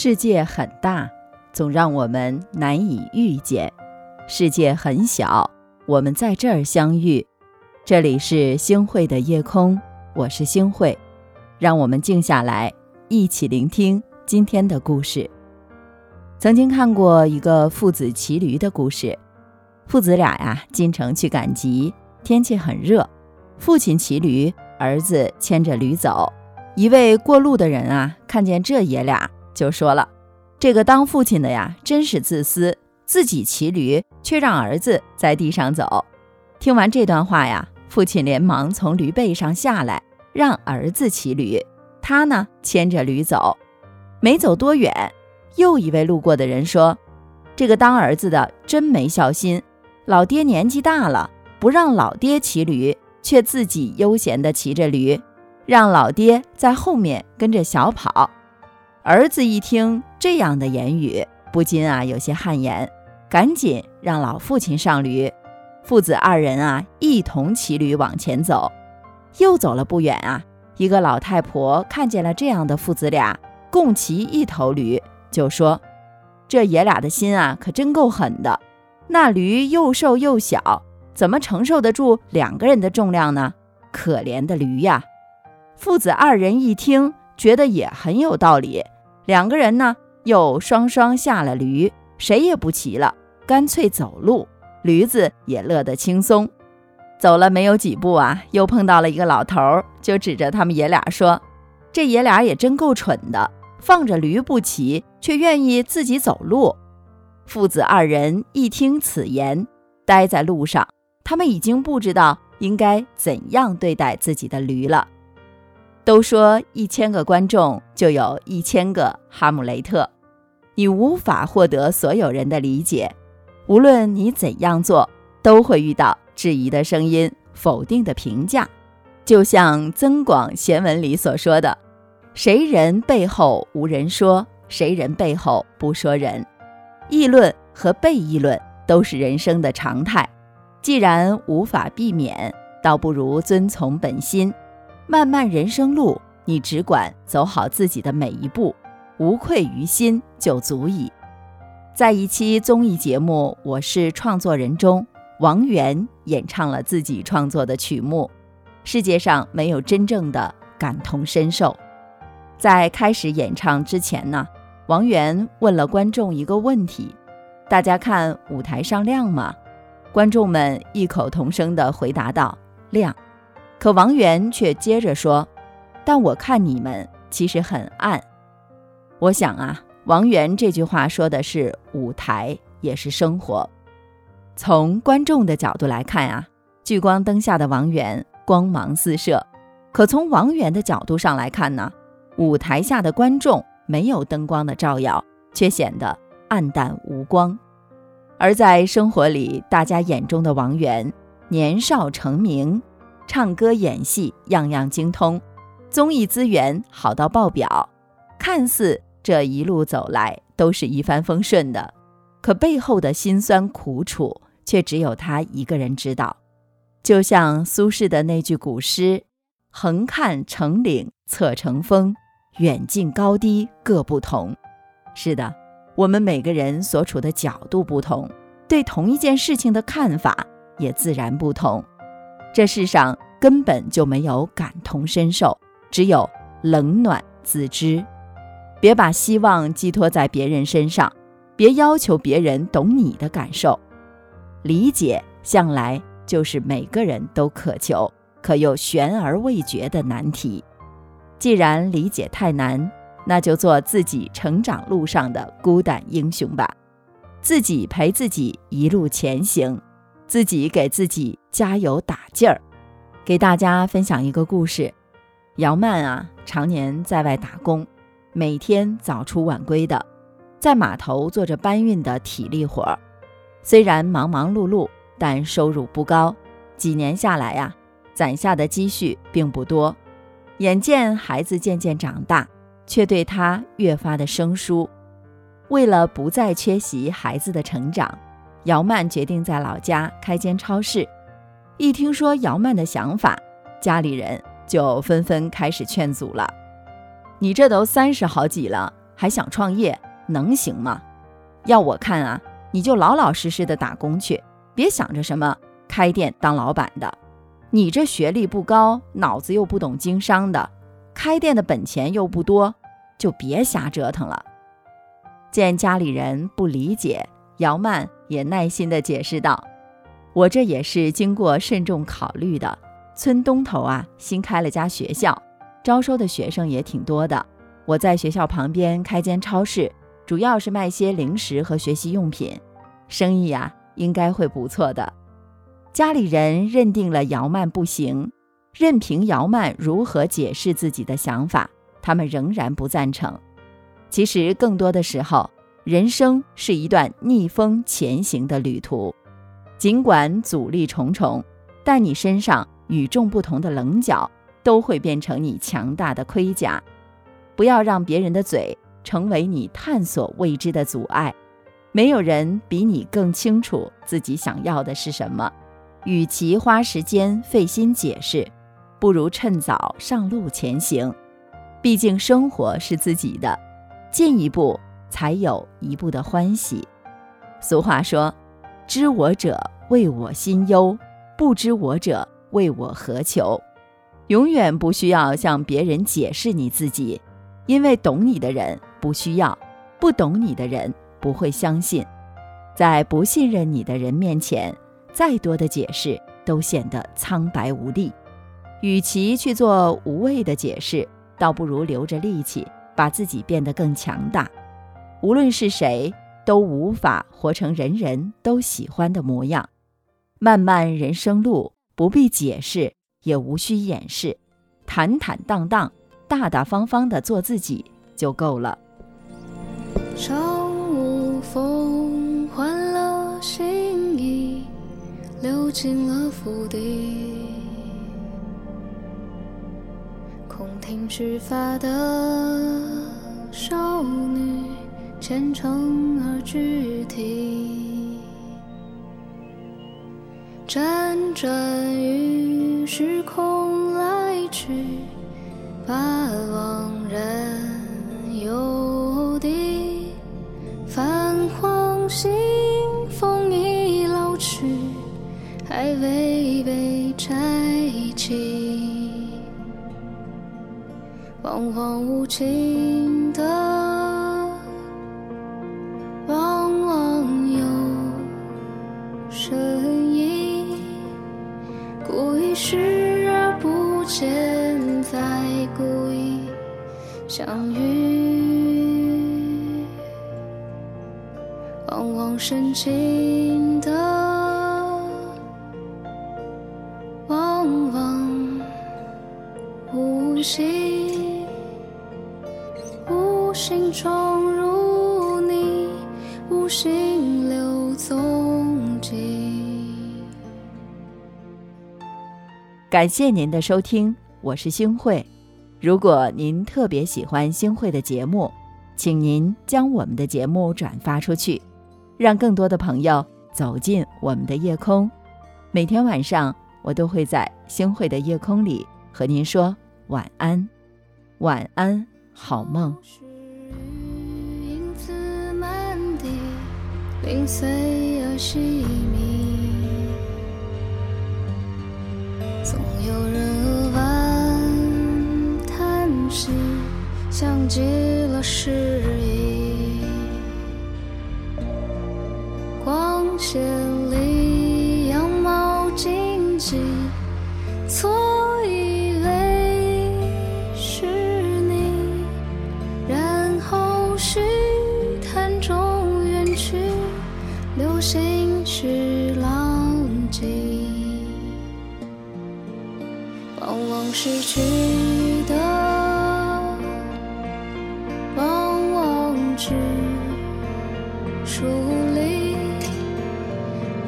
世界很大，总让我们难以遇见；世界很小，我们在这儿相遇。这里是星汇的夜空，我是星汇，让我们静下来，一起聆听今天的故事。曾经看过一个父子骑驴的故事，父子俩呀进城去赶集，天气很热，父亲骑驴，儿子牵着驴走。一位过路的人啊，看见这爷俩。就说了，这个当父亲的呀，真是自私，自己骑驴，却让儿子在地上走。听完这段话呀，父亲连忙从驴背上下来，让儿子骑驴，他呢牵着驴走。没走多远，又一位路过的人说：“这个当儿子的真没孝心，老爹年纪大了，不让老爹骑驴，却自己悠闲地骑着驴，让老爹在后面跟着小跑。”儿子一听这样的言语，不禁啊有些汗颜，赶紧让老父亲上驴。父子二人啊一同骑驴往前走。又走了不远啊，一个老太婆看见了这样的父子俩共骑一头驴，就说：“这爷俩的心啊可真够狠的。那驴又瘦又小，怎么承受得住两个人的重量呢？可怜的驴呀！”父子二人一听，觉得也很有道理。两个人呢，又双双下了驴，谁也不骑了，干脆走路。驴子也乐得轻松。走了没有几步啊，又碰到了一个老头，就指着他们爷俩说：“这爷俩也真够蠢的，放着驴不骑，却愿意自己走路。”父子二人一听此言，呆在路上，他们已经不知道应该怎样对待自己的驴了。都说一千个观众就有一千个哈姆雷特，你无法获得所有人的理解。无论你怎样做，都会遇到质疑的声音、否定的评价。就像《增广贤文》里所说的：“谁人背后无人说，谁人背后不说人。”议论和被议论都是人生的常态。既然无法避免，倒不如遵从本心。漫漫人生路，你只管走好自己的每一步，无愧于心就足矣。在一期综艺节目《我是创作人》中，王源演唱了自己创作的曲目。世界上没有真正的感同身受。在开始演唱之前呢，王源问了观众一个问题：“大家看舞台上亮吗？”观众们异口同声地回答道：“亮。”可王源却接着说：“但我看你们其实很暗。”我想啊，王源这句话说的是舞台，也是生活。从观众的角度来看啊，聚光灯下的王源光芒四射；可从王源的角度上来看呢，舞台下的观众没有灯光的照耀，却显得暗淡无光。而在生活里，大家眼中的王源年少成名。唱歌、演戏样样精通，综艺资源好到爆表，看似这一路走来都是一帆风顺的，可背后的辛酸苦楚却只有他一个人知道。就像苏轼的那句古诗：“横看成岭侧成峰，远近高低各不同。”是的，我们每个人所处的角度不同，对同一件事情的看法也自然不同。这世上根本就没有感同身受，只有冷暖自知。别把希望寄托在别人身上，别要求别人懂你的感受。理解向来就是每个人都渴求，可又悬而未决的难题。既然理解太难，那就做自己成长路上的孤胆英雄吧，自己陪自己一路前行。自己给自己加油打劲儿，给大家分享一个故事。姚曼啊，常年在外打工，每天早出晚归的，在码头做着搬运的体力活儿。虽然忙忙碌碌，但收入不高。几年下来呀，攒下的积蓄并不多。眼见孩子渐渐长大，却对他越发的生疏。为了不再缺席孩子的成长。姚曼决定在老家开间超市。一听说姚曼的想法，家里人就纷纷开始劝阻了：“你这都三十好几了，还想创业，能行吗？要我看啊，你就老老实实的打工去，别想着什么开店当老板的。你这学历不高，脑子又不懂经商的，开店的本钱又不多，就别瞎折腾了。见家里人不理解，姚曼也耐心地解释道：“我这也是经过慎重考虑的。村东头啊，新开了家学校，招收的学生也挺多的。我在学校旁边开间超市，主要是卖些零食和学习用品，生意呀应该会不错的。”家里人认定了姚曼不行，任凭姚曼如何解释自己的想法，他们仍然不赞成。其实，更多的时候，人生是一段逆风前行的旅途，尽管阻力重重，但你身上与众不同的棱角都会变成你强大的盔甲。不要让别人的嘴成为你探索未知的阻碍。没有人比你更清楚自己想要的是什么。与其花时间费心解释，不如趁早上路前行。毕竟生活是自己的，进一步才有一步的欢喜。俗话说：“知我者为我心忧，不知我者为我何求。”永远不需要向别人解释你自己，因为懂你的人不需要，不懂你的人不会相信。在不信任你的人面前。再多的解释都显得苍白无力，与其去做无谓的解释，倒不如留着力气，把自己变得更强大。无论是谁，都无法活成人人都喜欢的模样。漫漫人生路，不必解释，也无需掩饰，坦坦荡荡、大大方方的做自己就够了。风换了心意。流进了府邸，空庭执发的，虔诚而具体，辗转于时空来去，把往人游地，泛黄信封已老去。还未被拆起，惶惶无情往往无形。无心闯入你，无心留踪迹。感谢您的收听，我是星慧。如果您特别喜欢星慧的节目，请您将我们的节目转发出去，让更多的朋友走进我们的夜空。每天晚上，我都会在星汇的夜空里和您说。晚安，晚安，好梦。碎而细密，总有人扼腕叹息，像极了诗意。千里羊毛荆棘，错以为是你，然后虚谈中远去，流星去浪迹，往往失去的。往往只属。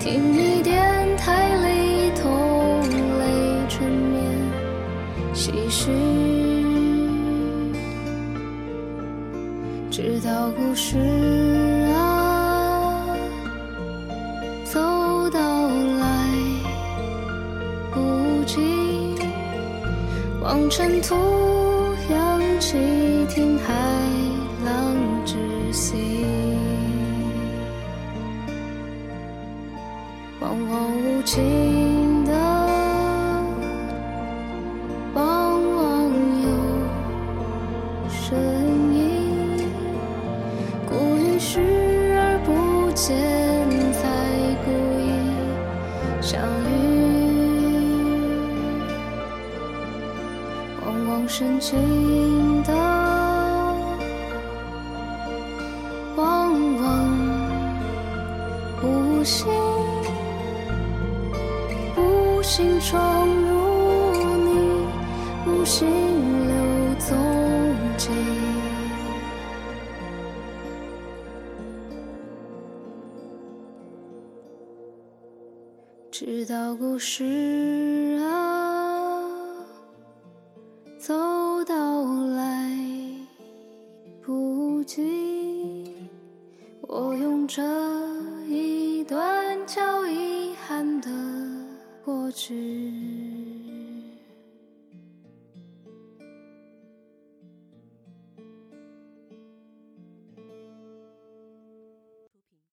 听你电台里同类缠绵唏嘘，直到故事啊走到来不及。望尘土扬起，听海浪。息，往往无情的，往往有声音，故意视而不见，才故意相遇，往往深情。无心闯入你，无心留踪迹。直到故事啊，走到来不及，我用这。一段交易憾的过去。